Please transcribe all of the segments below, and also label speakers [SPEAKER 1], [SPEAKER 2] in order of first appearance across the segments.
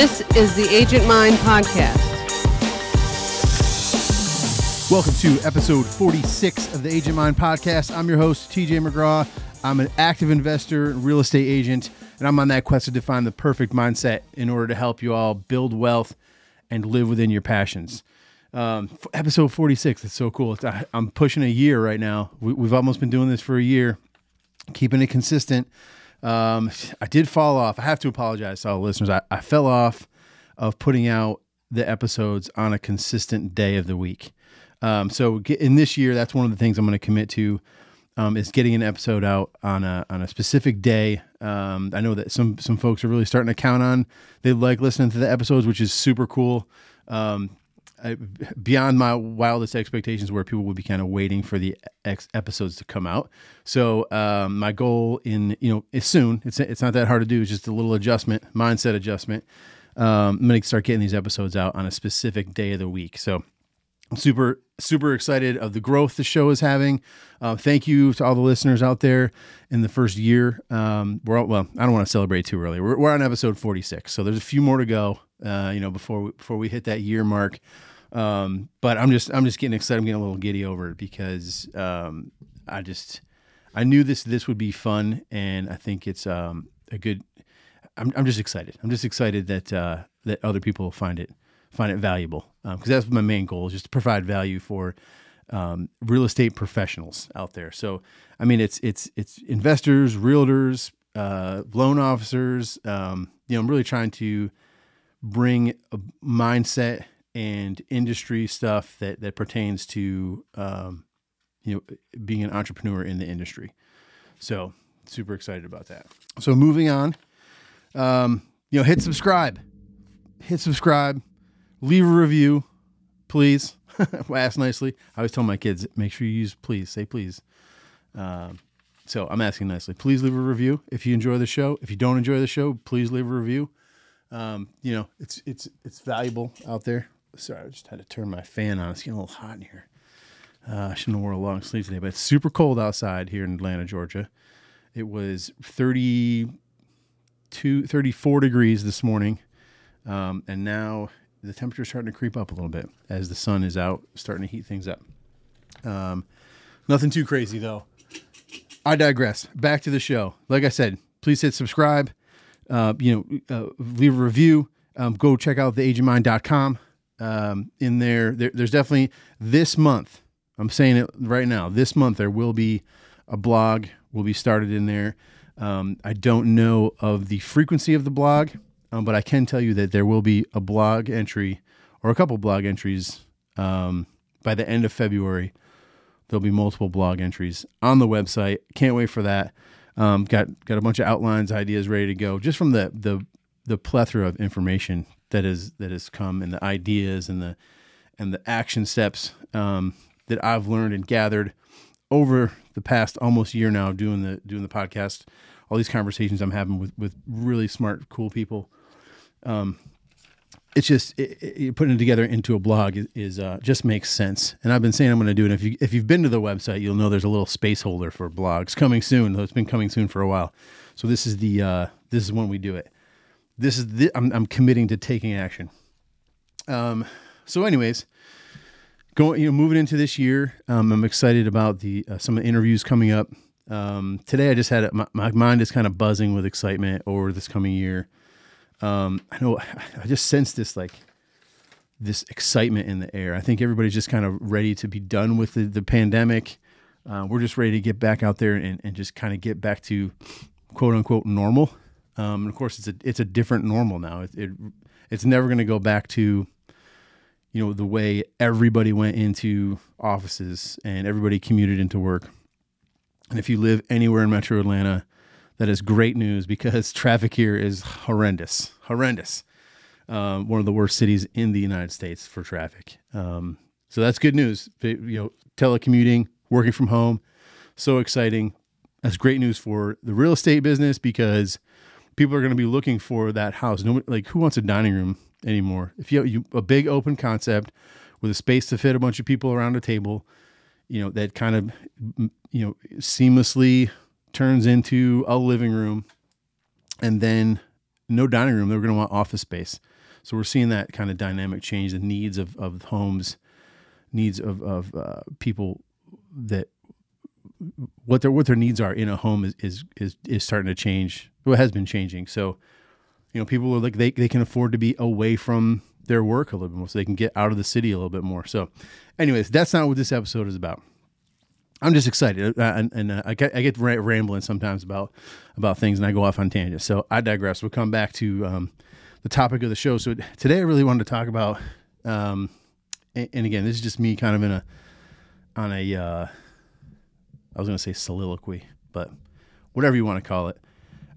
[SPEAKER 1] This is the Agent Mind Podcast.
[SPEAKER 2] Welcome to episode 46 of the Agent Mind Podcast. I'm your host, TJ McGraw. I'm an active investor, and real estate agent, and I'm on that quest to define the perfect mindset in order to help you all build wealth and live within your passions. Um, episode 46, it's so cool. It's, I, I'm pushing a year right now. We, we've almost been doing this for a year, keeping it consistent. Um, I did fall off. I have to apologize to all the listeners. I, I fell off of putting out the episodes on a consistent day of the week. Um, so in this year, that's one of the things I'm going to commit to um, is getting an episode out on a on a specific day. Um, I know that some some folks are really starting to count on they like listening to the episodes, which is super cool. Um, Beyond my wildest expectations, where people would be kind of waiting for the episodes to come out. So um, my goal in you know is soon. It's it's not that hard to do. It's just a little adjustment, mindset adjustment. Um, I'm gonna start getting these episodes out on a specific day of the week. So I'm super super excited of the growth the show is having. Uh, thank you to all the listeners out there in the first year. Um, we're all, well, I don't want to celebrate too early. We're, we're on episode 46, so there's a few more to go. Uh, you know, before we, before we hit that year mark. Um, but I'm just I'm just getting excited. I'm getting a little giddy over it because um, I just I knew this this would be fun, and I think it's um, a good. I'm I'm just excited. I'm just excited that uh, that other people find it find it valuable because that's my main goal is just to provide value for um, real estate professionals out there. So I mean, it's it's it's investors, realtors, uh, loan officers. Um, you know, I'm really trying to bring a mindset and industry stuff that that pertains to um, you know being an entrepreneur in the industry. So super excited about that. So moving on, um, you know, hit subscribe, hit subscribe, leave a review, please. Ask nicely. I always tell my kids, make sure you use please. Say please. Um, so I'm asking nicely. Please leave a review if you enjoy the show. If you don't enjoy the show, please leave a review. Um, you know, it's it's it's valuable out there. Sorry, I just had to turn my fan on. It's getting a little hot in here. Uh, I shouldn't have worn a long sleeve today, but it's super cold outside here in Atlanta, Georgia. It was 32, 34 degrees this morning. Um, and now the temperature's starting to creep up a little bit as the sun is out, starting to heat things up. Um, nothing too crazy though. I digress. Back to the show. Like I said, please hit subscribe. Uh, you know, uh, leave a review. Um, go check out theagentmind.com. Um, in there, there, there's definitely this month. I'm saying it right now. This month there will be a blog will be started in there. Um, I don't know of the frequency of the blog, um, but I can tell you that there will be a blog entry or a couple blog entries um, by the end of February. There'll be multiple blog entries on the website. Can't wait for that. Um, got got a bunch of outlines, ideas ready to go, just from the the the plethora of information that is that has come, and the ideas and the and the action steps um, that I've learned and gathered over the past almost year now doing the doing the podcast. All these conversations I'm having with with really smart, cool people. Um, it's just it, it, putting it together into a blog is, is uh, just makes sense. And I've been saying I'm going to do it. If you if you've been to the website, you'll know there's a little space holder for blogs coming soon. Though it's been coming soon for a while. So this is the uh, this is when we do it. This is the, I'm I'm committing to taking action. Um. So, anyways, going you know moving into this year, um, I'm excited about the uh, some of the interviews coming up. Um, today, I just had my, my mind is kind of buzzing with excitement over this coming year um, I know I just sense this like this excitement in the air. I think everybody's just kind of ready to be done with the, the pandemic. Uh, we're just ready to get back out there and, and just kind of get back to quote unquote normal. Um, and of course, it's a it's a different normal now. It, it it's never going to go back to you know the way everybody went into offices and everybody commuted into work. And if you live anywhere in Metro Atlanta, that is great news because traffic here is horrendous, horrendous. Um, one of the worst cities in the United States for traffic. Um, so that's good news. You know, telecommuting, working from home, so exciting. That's great news for the real estate business because people are going to be looking for that house. Nobody, like, who wants a dining room anymore? If you have you, a big open concept with a space to fit a bunch of people around a table, you know, that kind of, you know, seamlessly turns into a living room and then no dining room. They're going to want office space. So we're seeing that kind of dynamic change, the needs of, of homes, needs of, of uh, people that what their what their needs are in a home is is is, is starting to change. Well, it has been changing. So, you know, people are like they, they can afford to be away from their work a little bit more, so they can get out of the city a little bit more. So, anyways, that's not what this episode is about. I'm just excited, uh, and, and uh, I get I get rambling sometimes about about things, and I go off on tangents. So I digress. We'll come back to um, the topic of the show. So today, I really wanted to talk about, um, and, and, again, this is just me kind of in a on a uh, I was going to say soliloquy, but whatever you want to call it.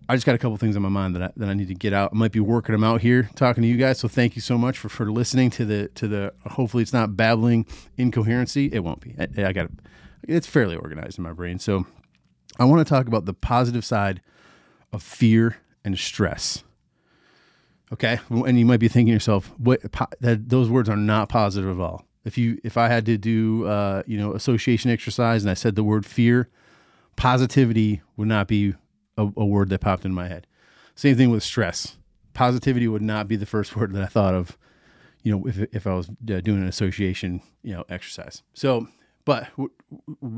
[SPEAKER 2] I just got a couple things on my mind that I, that I need to get out. I might be working them out here, talking to you guys. So thank you so much for, for listening to the to the. Hopefully, it's not babbling incoherency. It won't be. I, I got it's fairly organized in my brain. So I want to talk about the positive side of fear and stress. Okay, and you might be thinking to yourself, what that those words are not positive at all. If you if I had to do uh, you know association exercise and I said the word fear, positivity would not be a, a word that popped in my head. Same thing with stress. Positivity would not be the first word that I thought of. You know, if if I was uh, doing an association you know exercise. So, but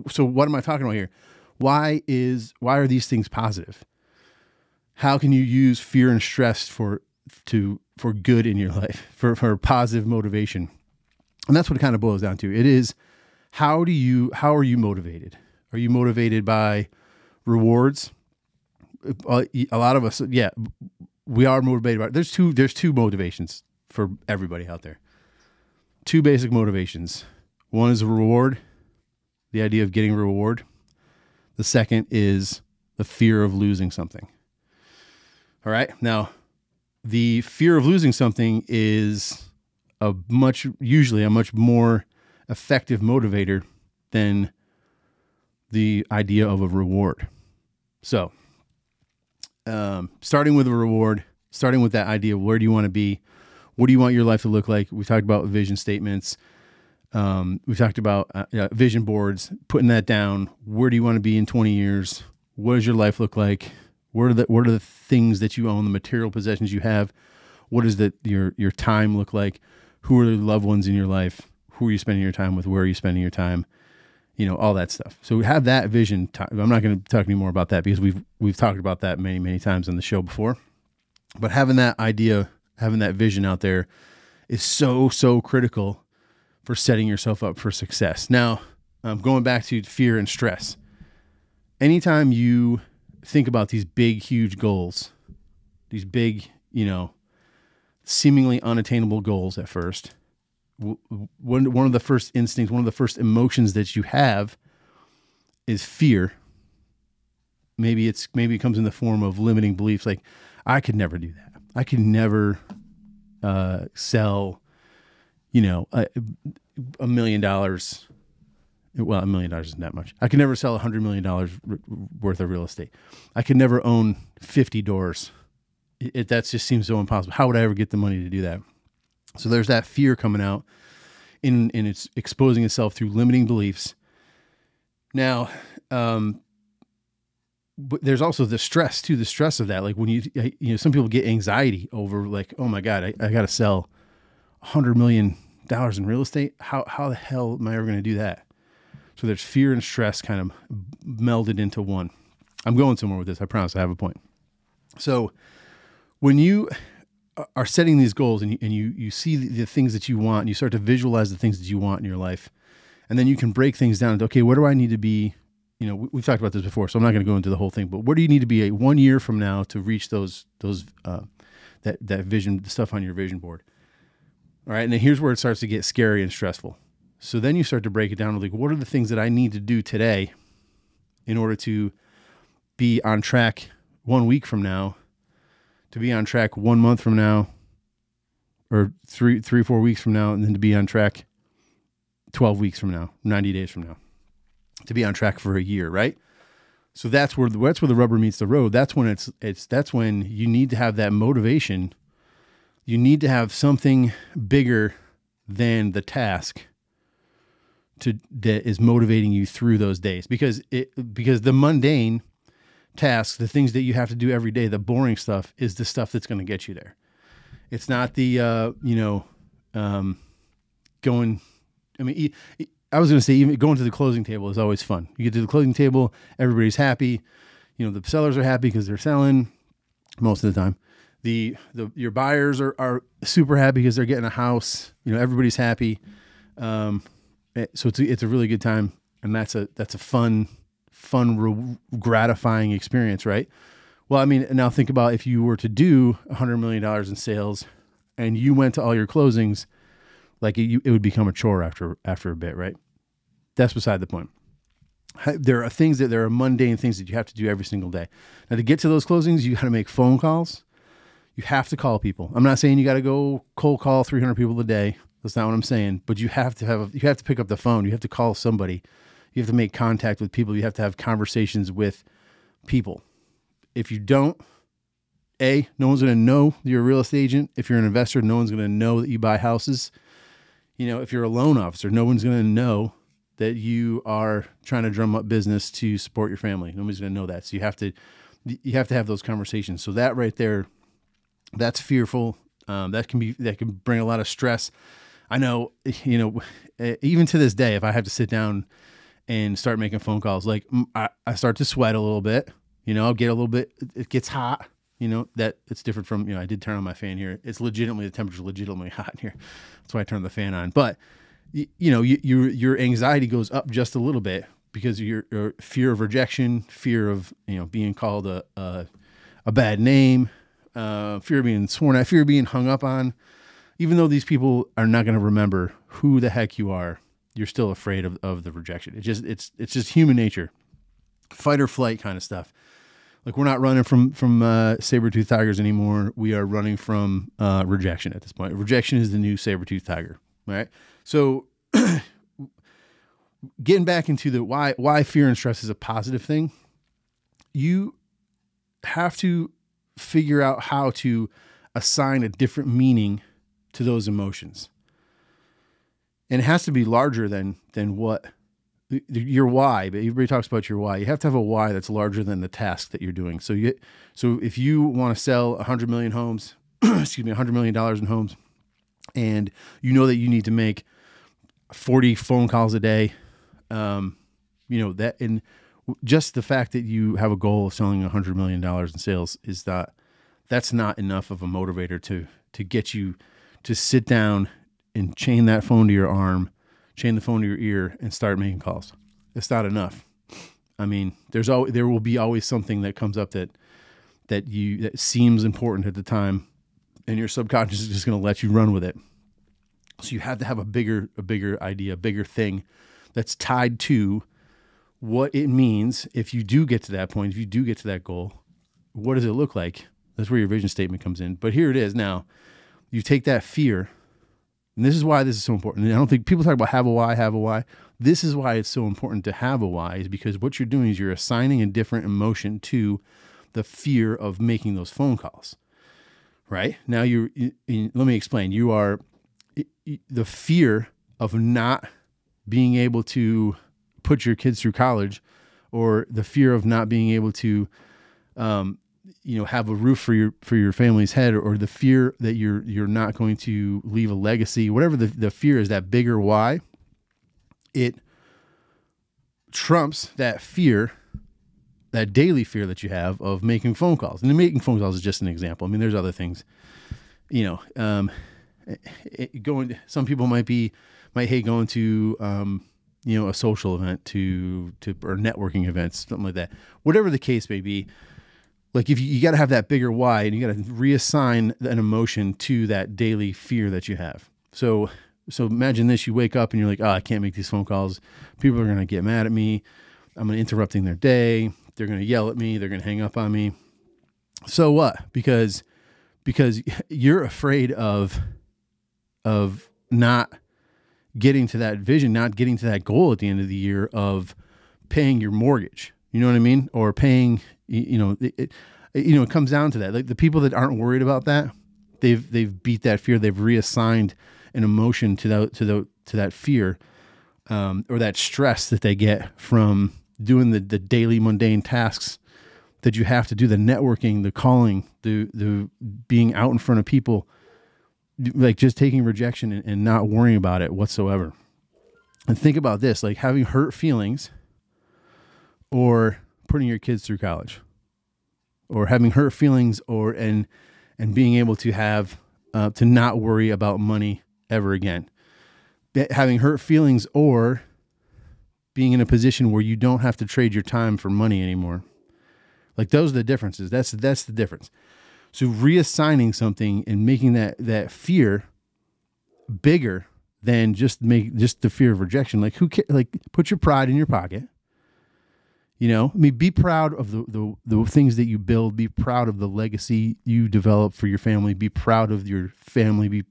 [SPEAKER 2] so what am I talking about here? Why is why are these things positive? How can you use fear and stress for to for good in your life for for positive motivation? and that's what it kind of boils down to. It is how do you how are you motivated? Are you motivated by rewards? Uh, a lot of us, yeah, we are motivated by. There's two. There's two motivations for everybody out there. Two basic motivations. One is a reward, the idea of getting reward. The second is the fear of losing something. All right. Now, the fear of losing something is a much usually a much more effective motivator than the idea of a reward. So, um, starting with a reward, starting with that idea, where do you want to be? What do you want your life to look like? We talked about vision statements. Um, we talked about uh, vision boards, putting that down. Where do you want to be in 20 years? What does your life look like? What are the what are the things that you own, the material possessions you have? What does your your time look like? who are the loved ones in your life who are you spending your time with where are you spending your time you know all that stuff. So we have that vision i'm not going to talk anymore about that because we've we've talked about that many many times on the show before. But having that idea having that vision out there is so so critical for setting yourself up for success. Now um, going back to fear and stress anytime you think about these big huge goals these big you know seemingly unattainable goals at first, one one of the first instincts, one of the first emotions that you have is fear. Maybe it's maybe it comes in the form of limiting beliefs, like I could never do that. I could never uh, sell, you know, a, million dollars. Well, a million dollars isn't that much. I could never sell a hundred million dollars worth of real estate. I could never own fifty doors it, that just seems so impossible. How would I ever get the money to do that? So there's that fear coming out in, and it's exposing itself through limiting beliefs. Now, um, but there's also the stress too, the stress of that. Like when you, you know, some people get anxiety over like, oh my God, I, I got to sell a hundred million dollars in real estate. How, how the hell am I ever going to do that? So there's fear and stress kind of melded into one. I'm going somewhere with this. I promise I have a point. So when you are setting these goals and you, and you, you see the, things that you want and you start to visualize the things that you want in your life, and then you can break things down into, okay, where do I need to be? You know, we've talked about this before, so I'm not going to go into the whole thing, but where do you need to be a one year from now to reach those, those, uh, that, that vision, the stuff on your vision board? All right. And then here's where it starts to get scary and stressful. So then you start to break it down like, what are the things that I need to do today in order to be on track one week from now to be on track one month from now or three three four weeks from now and then to be on track 12 weeks from now 90 days from now to be on track for a year right? So that's where the, that's where the rubber meets the road. That's when it's it's that's when you need to have that motivation. You need to have something bigger than the task to that is motivating you through those days. Because it because the mundane tasks, the things that you have to do every day, the boring stuff is the stuff that's going to get you there. It's not the uh, you know um, going. I mean, I was going to say even going to the closing table is always fun. You get to the closing table, everybody's happy. You know, the sellers are happy because they're selling most of the time. The the your buyers are are super happy because they're getting a house. You know, everybody's happy. Um, eh, so it's a, it's a really good time, and that's a that's a fun fun re- gratifying experience, right? Well, I mean, now think about if you were to do a hundred million dollars in sales, and you went to all your closings, like it, it would become a chore after after a bit, right? That's beside the point. There are things that there are mundane things that you have to do every single day. Now, to get to those closings, you got to make phone calls. You have to call people. I'm not saying you got to go cold call 300 people a day. That's not what I'm saying. But you have to have you have to pick up the phone. You have to call somebody. You have to make contact with people. You have to have conversations with people. If you don't, a no one's going to know you're a real estate agent. If you're an investor, no one's going to know that you buy houses. You know, if you're a loan officer, no one's going to know that you are trying to drum up business to support your family. Nobody's going to know that. So you have to you have to have those conversations. So that right there, that's fearful. Um, that can be that can bring a lot of stress. I know, you know, even to this day, if I have to sit down and start making phone calls, like I, I start to sweat a little bit. You know, get a little bit. It gets hot. You know that it's different from you know. I did turn on my fan here. It's legitimately the temperature legitimately hot in here. That's why I turned the fan on. But y- you know, you, your your anxiety goes up just a little bit because your, your fear of rejection, fear of you know being called a a, a bad name, uh, fear of being sworn at, fear of being hung up on. Even though these people are not going to remember who the heck you are, you're still afraid of, of the rejection. It's just it's it's just human nature, fight or flight kind of stuff. Like we're not running from from uh, saber tooth tigers anymore. We are running from uh, rejection at this point. Rejection is the new saber tooth tiger. Right. So getting back into the why why fear and stress is a positive thing. You have to figure out how to assign a different meaning to those emotions. And it has to be larger than than what your why, but everybody talks about your why. You have to have a why that's larger than the task that you're doing. So you so if you want to sell 100 million homes, excuse me, 100 million dollars in homes and you know that you need to make 40 phone calls a day, um, you know that and just the fact that you have a goal of selling 100 million dollars in sales is that that's not enough of a motivator to to get you to sit down and chain that phone to your arm, chain the phone to your ear, and start making calls. It's not enough. I mean, there's always there will be always something that comes up that that you that seems important at the time, and your subconscious is just going to let you run with it. So you have to have a bigger a bigger idea, a bigger thing that's tied to what it means if you do get to that point, if you do get to that goal. What does it look like? That's where your vision statement comes in. But here it is now. You take that fear and this is why this is so important. And I don't think people talk about have a why, have a why. This is why it's so important to have a why, is because what you're doing is you're assigning a different emotion to the fear of making those phone calls. Right now, you let me explain. You are the fear of not being able to put your kids through college, or the fear of not being able to um, you know have a roof for your for your family's head or, or, the fear that you're you're not going to leave a legacy whatever the, the fear is that bigger why it trumps that fear that daily fear that you have of making phone calls. And making phone calls is just an example. I mean there's other things you know um, it, going some people might be might hate going to um, you know a social event to to or networking events something like that. Whatever the case may be like if you, you got to have that bigger why and you got to reassign an emotion to that daily fear that you have. So so imagine this you wake up and you're like oh i can't make these phone calls. People are going to get mad at me. I'm interrupting their day. They're going to yell at me. They're going to hang up on me. So what? Because because you're afraid of of not getting to that vision not getting to that goal at the end of the year of paying your mortgage you know what i mean? Or paying you know it, it, you know it comes down to that. Like the people that aren't worried about that they've they've beat that fear. They've reassigned an emotion to that to the to that fear um, or that stress that they get from doing the the daily mundane tasks that you have to do the networking the calling the the being out in front of people like just taking rejection and, and not worrying about it whatsoever. And think about this like having hurt feelings or putting your kids through college or having hurt feelings or and and being able to have uh, to not worry about money ever again. Having hurt feelings or being in a position where you don't have to trade your time for money anymore. Like those are the differences. That's that's the difference. So reassigning something and making that that fear bigger than just make just the fear of rejection. Like who ca- like put your pride in your pocket you know, I mean, be proud of the, the the things that you build. Be proud of the legacy you develop for your family. Be proud of your family. Be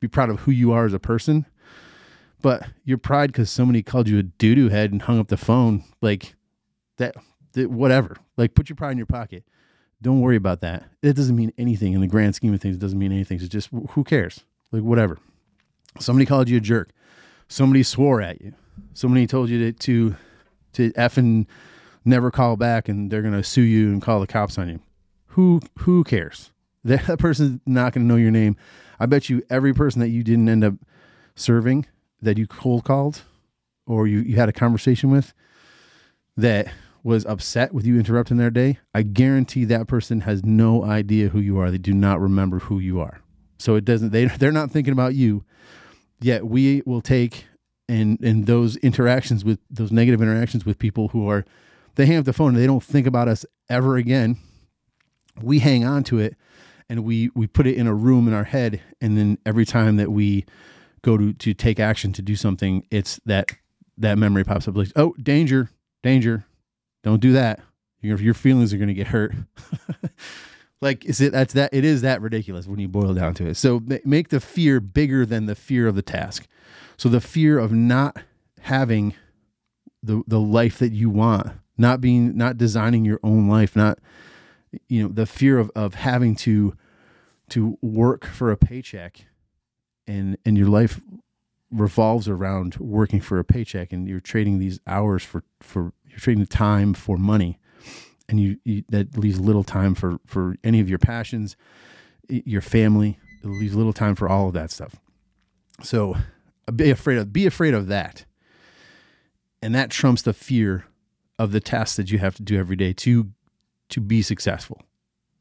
[SPEAKER 2] be proud of who you are as a person. But your pride because somebody called you a doo doo head and hung up the phone, like that, that, whatever. Like, put your pride in your pocket. Don't worry about that. It doesn't mean anything in the grand scheme of things. It doesn't mean anything. It's just who cares? Like, whatever. Somebody called you a jerk. Somebody swore at you. Somebody told you to to, to effing never call back and they're going to sue you and call the cops on you. Who who cares? That, person's not going to know your name. I bet you every person that you didn't end up serving that you cold called or you, you had a conversation with that was upset with you interrupting their day, I guarantee that person has no idea who you are. They do not remember who you are. So it doesn't they they're not thinking about you. Yet we will take and and those interactions with those negative interactions with people who are they hang up the phone and they don't think about us ever again. We hang on to it and we we put it in a room in our head and then every time that we go to to take action to do something, it's that that memory pops up like, "Oh, danger, danger. Don't do that. Your your feelings are going to get hurt." like is it that's that it is that ridiculous when you boil down to it. So make the fear bigger than the fear of the task. So the fear of not having the the life that you want not being not designing your own life not you know the fear of of having to to work for a paycheck and and your life revolves around working for a paycheck and you're trading these hours for for you're trading time for money and you, you that leaves little time for for any of your passions your family it leaves little time for all of that stuff. So be afraid of be afraid of that. And that trumps the fear of the tasks that you have to do every day to to be successful.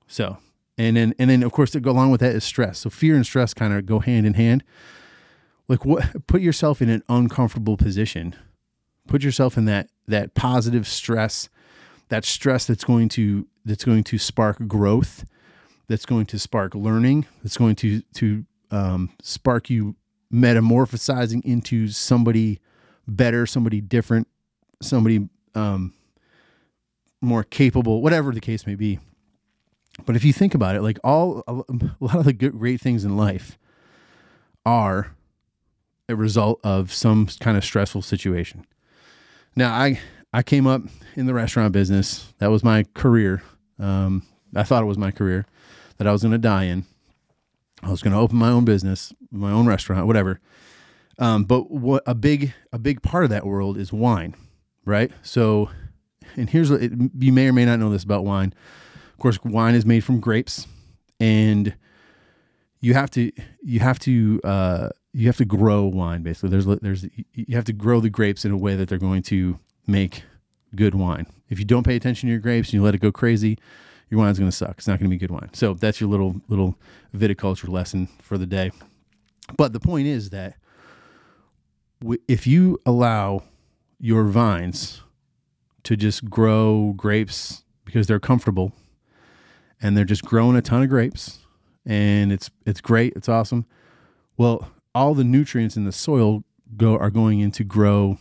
[SPEAKER 2] So, and then and then of course to go along with that is stress. So fear and stress kind of go hand in hand. Like what put yourself in an uncomfortable position. Put yourself in that that positive stress, that stress that's going to that's going to spark growth, that's going to spark learning, that's going to to um, spark you metamorphosizing into somebody better, somebody different, somebody um, more capable, whatever the case may be. But if you think about it, like all a lot of the good, great things in life are a result of some kind of stressful situation. Now, I I came up in the restaurant business. That was my career. Um, I thought it was my career that I was going to die in. I was going to open my own business, my own restaurant, whatever. Um, but what a big a big part of that world is wine right? So, and here's what it, you may or may not know this about wine. Of course, wine is made from grapes, and you have to you have to uh, you have to grow wine. Basically, there's there's you have to grow the grapes in a way that they're going to make good wine. If you don't pay attention to your grapes and you let it go crazy, your wine's going to suck. It's not going to be good wine. So that's your little little viticulture lesson for the day. But the point is that if you allow your vines to just grow grapes because they're comfortable and they're just growing a ton of grapes and it's it's great. It's awesome. Well all the nutrients in the soil go are going in to grow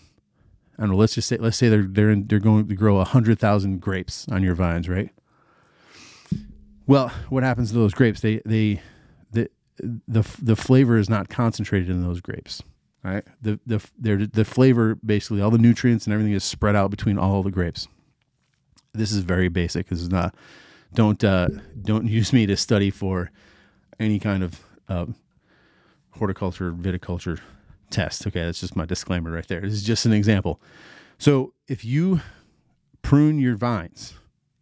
[SPEAKER 2] I don't know let's just say let's say they're they're in, they're going to grow 100,000 grapes on your vines right? Well what happens to those grapes? They they the the the flavor is not concentrated in those grapes right? The the the flavor basically all the nutrients and everything is spread out between all the grapes. This is very basic. This is not don't uh, don't use me to study for any kind of uh, horticulture viticulture test. Okay, that's just my disclaimer right there. This is just an example. So if you prune your vines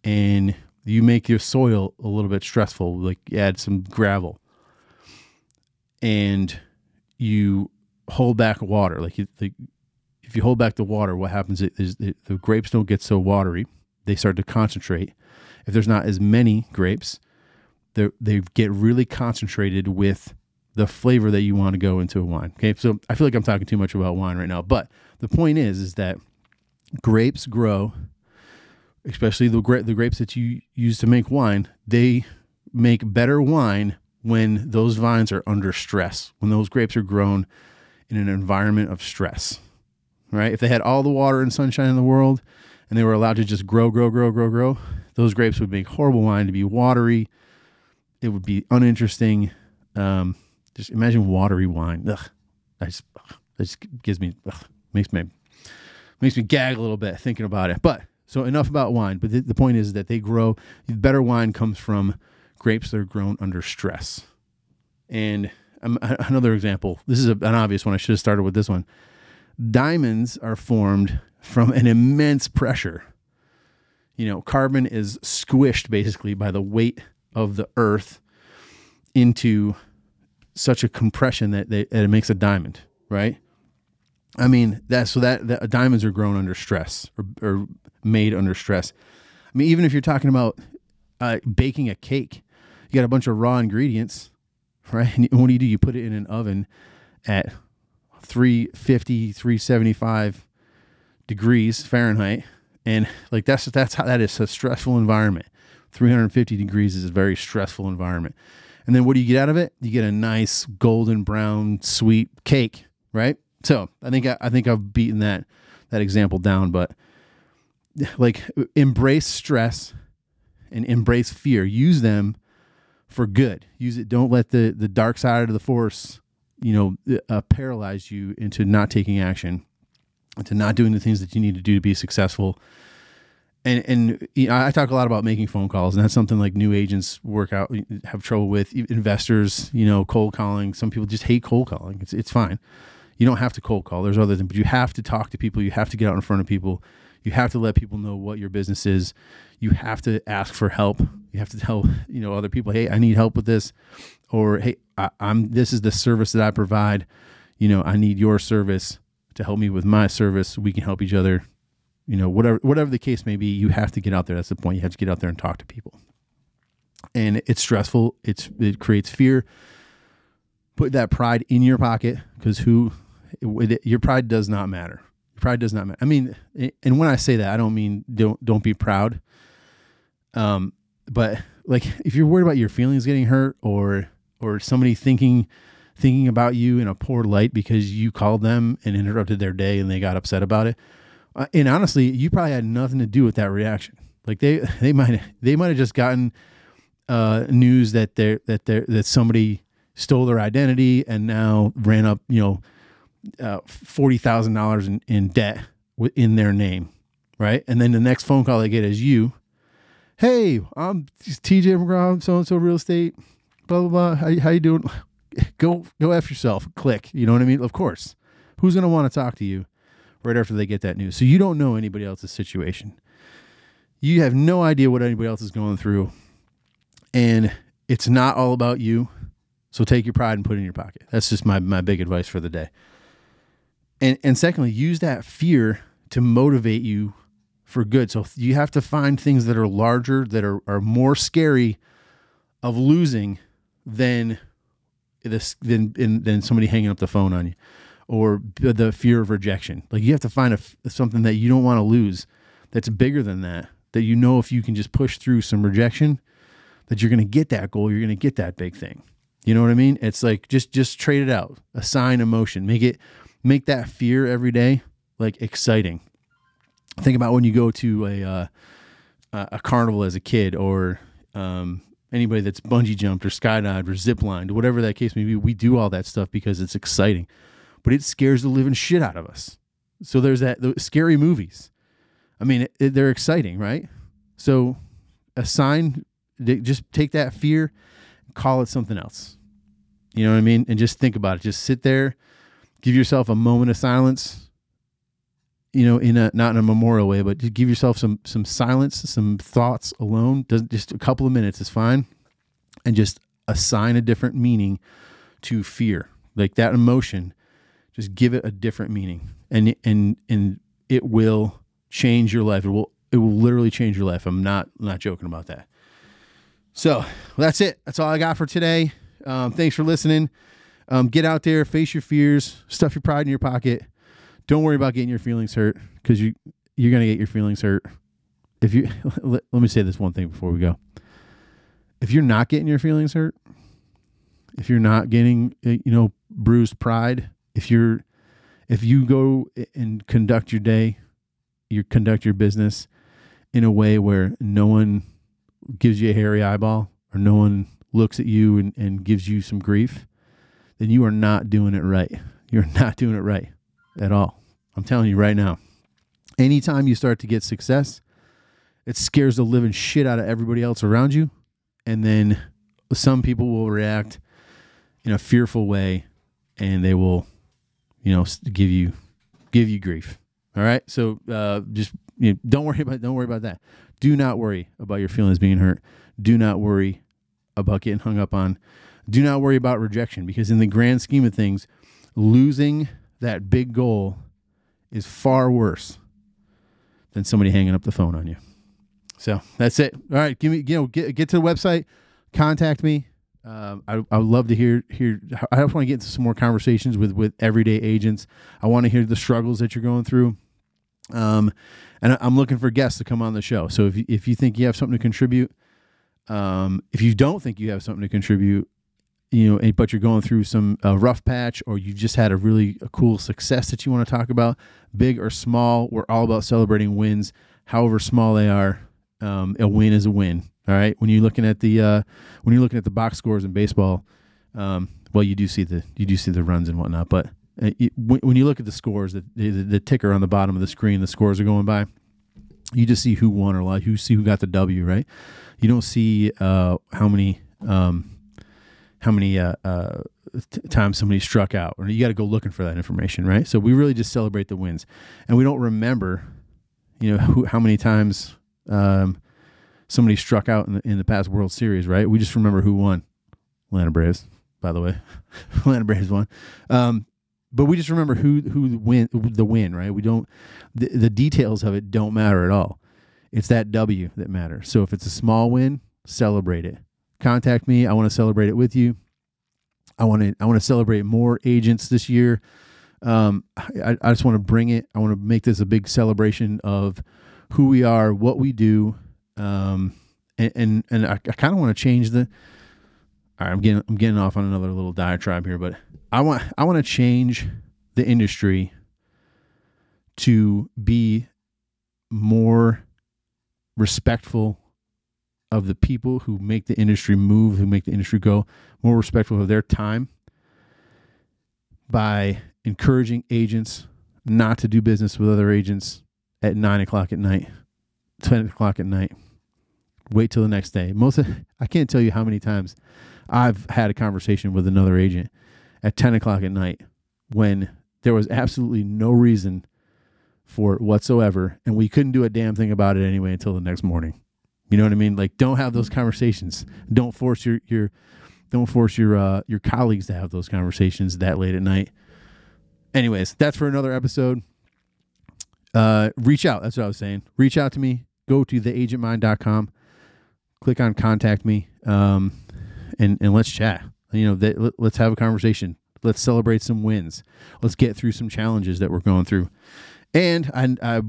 [SPEAKER 2] and you make your soil a little bit stressful, like add some gravel, and you hold back water, like, you, like if you hold back the water, what happens is the, the grapes don't get so watery; they start to concentrate. If there's not as many grapes, they they get really concentrated with the flavor that you want to go into a wine. Okay, so I feel like I'm talking too much about wine right now, but the point is, is that grapes grow, especially the gra- the grapes that you use to make wine. They make better wine when those vines are under stress, when those grapes are grown in an environment of stress. Right? If they had all the water and sunshine in the world, and they were allowed to just grow, grow, grow, grow, grow, those grapes would make horrible wine to be watery. It would be uninteresting. Um, just imagine watery wine. Ugh, I just, ugh, it just gives me ugh, makes me makes me gag a little bit thinking about it. But so enough about wine. But the, the point is that they grow. Better wine comes from grapes that are grown under stress. And um, another example. This is a, an obvious one. I should have started with this one. Diamonds are formed from an immense pressure. You know, carbon is squished basically by the weight of the earth into such a compression that, they, that it makes a diamond, right? I mean, that so that, that diamonds are grown under stress or, or made under stress. I mean, even if you're talking about uh, baking a cake, you got a bunch of raw ingredients, right? And what do you do? You put it in an oven at 350, 375 degrees Fahrenheit. And like that's that's how that is a stressful environment. 350 degrees is a very stressful environment. And then what do you get out of it? You get a nice golden brown sweet cake, right? So I think I, I think I've beaten that that example down, but like embrace stress and embrace fear. Use them for good. Use it. Don't let the the dark side of the force, you know, uh, paralyze you into not taking action, into not doing the things that you need to do to be successful and and you know, I talk a lot about making phone calls, and that's something like new agents work out have trouble with. Investors, you know, cold calling. Some people just hate cold calling. It's it's fine. You don't have to cold call. There's other things, but you have to talk to people. You have to get out in front of people. You have to let people know what your business is. You have to ask for help. You have to tell you know other people, hey, I need help with this, or hey, I, I'm this is the service that I provide. You know, I need your service to help me with my service. We can help each other. You know whatever whatever the case may be you have to get out there. That's the point. You have to get out there and talk to people. And it's stressful. It's it creates fear. Put that pride in your pocket because who it, it, your pride does not matter. Your pride does not matter i mean and when i say that i don't mean don't don't be proud. Um but like if you're worried about your feelings getting hurt or or somebody thinking thinking about you in a poor light because you called them and interrupted their day and they got upset about it uh, and honestly, you probably had nothing to do with that reaction. Like they they might they might have just gotten uh, news that they that they that somebody stole their identity and now ran up you know uh, forty thousand dollars in in debt in their name, right? And then the next phone call they get is you. Hey, I'm TJ McGraw, so and so real estate. Blah blah blah. How, how you doing? Go go f yourself. Click. You know what I mean? Of course. Who's gonna want to talk to you? right after they get that news. So you don't know anybody else's situation. You have no idea what anybody else is going through. And it's not all about you. So take your pride and put it in your pocket. That's just my, my big advice for the day. And and secondly, use that fear to motivate you for good. So you have to find things that are larger, that are, are more scary of losing than this than than somebody hanging up the phone on you or the fear of rejection. Like you have to find a, something that you don't want to lose that's bigger than that. That you know if you can just push through some rejection, that you're going to get that goal. You're going to get that big thing. You know what I mean? It's like just just trade it out. Assign emotion. Make it make that fear every day like exciting. Think about when you go to a uh, a carnival as a kid, or um, anybody that's bungee jumped or skydived or zip lined, whatever that case may be. We do all that stuff because it's exciting but it scares the living shit out of us. So there's that scary movies. I mean, it, it, they're exciting, right? So assign, just take that fear, call it something else. You know what I mean? And just think about it. Just sit there, give yourself a moment of silence. You know, in a not in a memorial way, but give yourself some some silence, some thoughts alone. Does just a couple of minutes is fine, and just assign a different meaning to fear. Like that emotion, just give it a different meaning, and and and it will change your life. It will it will literally change your life. I'm not not joking about that. So well, that's it. That's all I got for today. Um, thanks for listening. Um, get out there, face your fears, stuff your pride in your pocket. Don't worry about getting your feelings hurt because you you're gonna get your feelings hurt. If you let, let me say this one thing before we go. If you're not getting your feelings hurt, if you're not getting uh, you know bruised pride, if you're if you go and conduct your day, you conduct your business in a way where no one gives you a hairy eyeball or no one looks at you and, and gives you some grief, then you are not doing it right. You're not doing it right at all. I'm telling you right now. Anytime you start to get success, it scares the living shit out of everybody else around you. And then some people will react in a fearful way and they will, you know, give you give you grief. All right. So uh, just you know, don't worry about don't worry about that. Do not worry about your feelings being hurt. Do not worry about getting hung up on. Do not worry about rejection because in the grand scheme of things, losing that big goal is far worse than somebody hanging up the phone on you. So that's it. All right, give me you know get get to the website, contact me. Um, I I would love to hear hear. I just want to get into some more conversations with with everyday agents. I want to hear the struggles that you're going through. Um, and I'm looking for guests to come on the show. So if you, if you think you have something to contribute, um, if you don't think you have something to contribute, you know, but you're going through some uh, rough patch, or you just had a really cool success that you want to talk about, big or small, we're all about celebrating wins, however small they are. Um, a win is a win. All right. When you're looking at the uh, when you're looking at the box scores in baseball, um, well, you do see the you do see the runs and whatnot, but uh, it, when, when you look at the scores, the, the, the ticker on the bottom of the screen, the scores are going by. You just see who won or lost. You see who got the W, right? You don't see uh, how many um, how many uh, uh, t- times somebody struck out. You got to go looking for that information, right? So we really just celebrate the wins, and we don't remember, you know, who, how many times um, somebody struck out in the, in the past World Series, right? We just remember who won. Atlanta Braves, by the way, Atlanta Braves won. Um, but we just remember who who win the win, right? We don't the, the details of it don't matter at all. It's that W that matters. So if it's a small win, celebrate it. Contact me. I want to celebrate it with you. I want to I want to celebrate more agents this year. Um, I, I just want to bring it. I want to make this a big celebration of who we are, what we do, um, and and, and I, I kind of want to change the. All right, I'm getting I'm getting off on another little diatribe here, but I want I want to change the industry to be more respectful of the people who make the industry move, who make the industry go, more respectful of their time by encouraging agents not to do business with other agents at nine o'clock at night, ten o'clock at night. Wait till the next day. Most of, I can't tell you how many times I've had a conversation with another agent at 10 o'clock at night when there was absolutely no reason for it whatsoever. And we couldn't do a damn thing about it anyway until the next morning. You know what I mean? Like, don't have those conversations. Don't force your, your, don't force your, uh, your colleagues to have those conversations that late at night. Anyways, that's for another episode. Uh, reach out. That's what I was saying. Reach out to me. Go to theagentmind.com. Click on contact me. Um, and, and let's chat you know, that, let, let's have a conversation. Let's celebrate some wins. Let's get through some challenges that we're going through. And I, I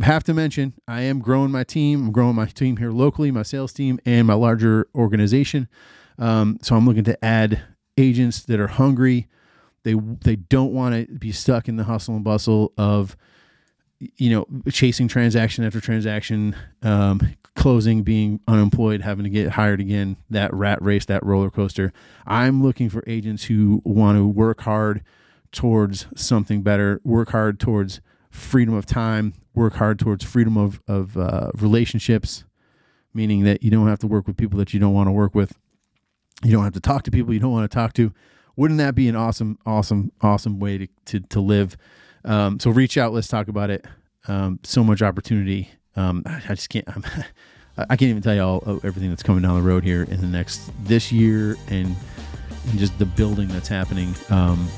[SPEAKER 2] have to mention, I am growing my team. I'm growing my team here locally, my sales team, and my larger organization. Um, so I'm looking to add agents that are hungry. They they don't want to be stuck in the hustle and bustle of you know chasing transaction after transaction, um, closing, being unemployed, having to get hired again, that rat race, that roller coaster. I'm looking for agents who want to work hard towards something better, work hard towards freedom of time, work hard towards freedom of, of uh, relationships, meaning that you don't have to work with people that you don't want to work with. You don't have to talk to people you don't want to talk to. Wouldn't that be an awesome, awesome, awesome way to, to, to live? Um, so reach out. Let's talk about it. Um, so much opportunity um, I, I, just can't. I'm, I can't even tell you all everything that's coming down the road here in the next this year and and just the building that's happening um,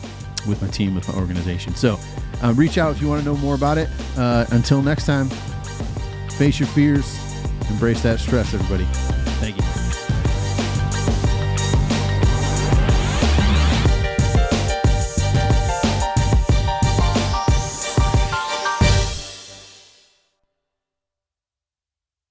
[SPEAKER 2] with my team, with my organization. So uh, reach out if you want to know more about it. Uh, until next time, face your fears, embrace that stress, everybody. Thank you.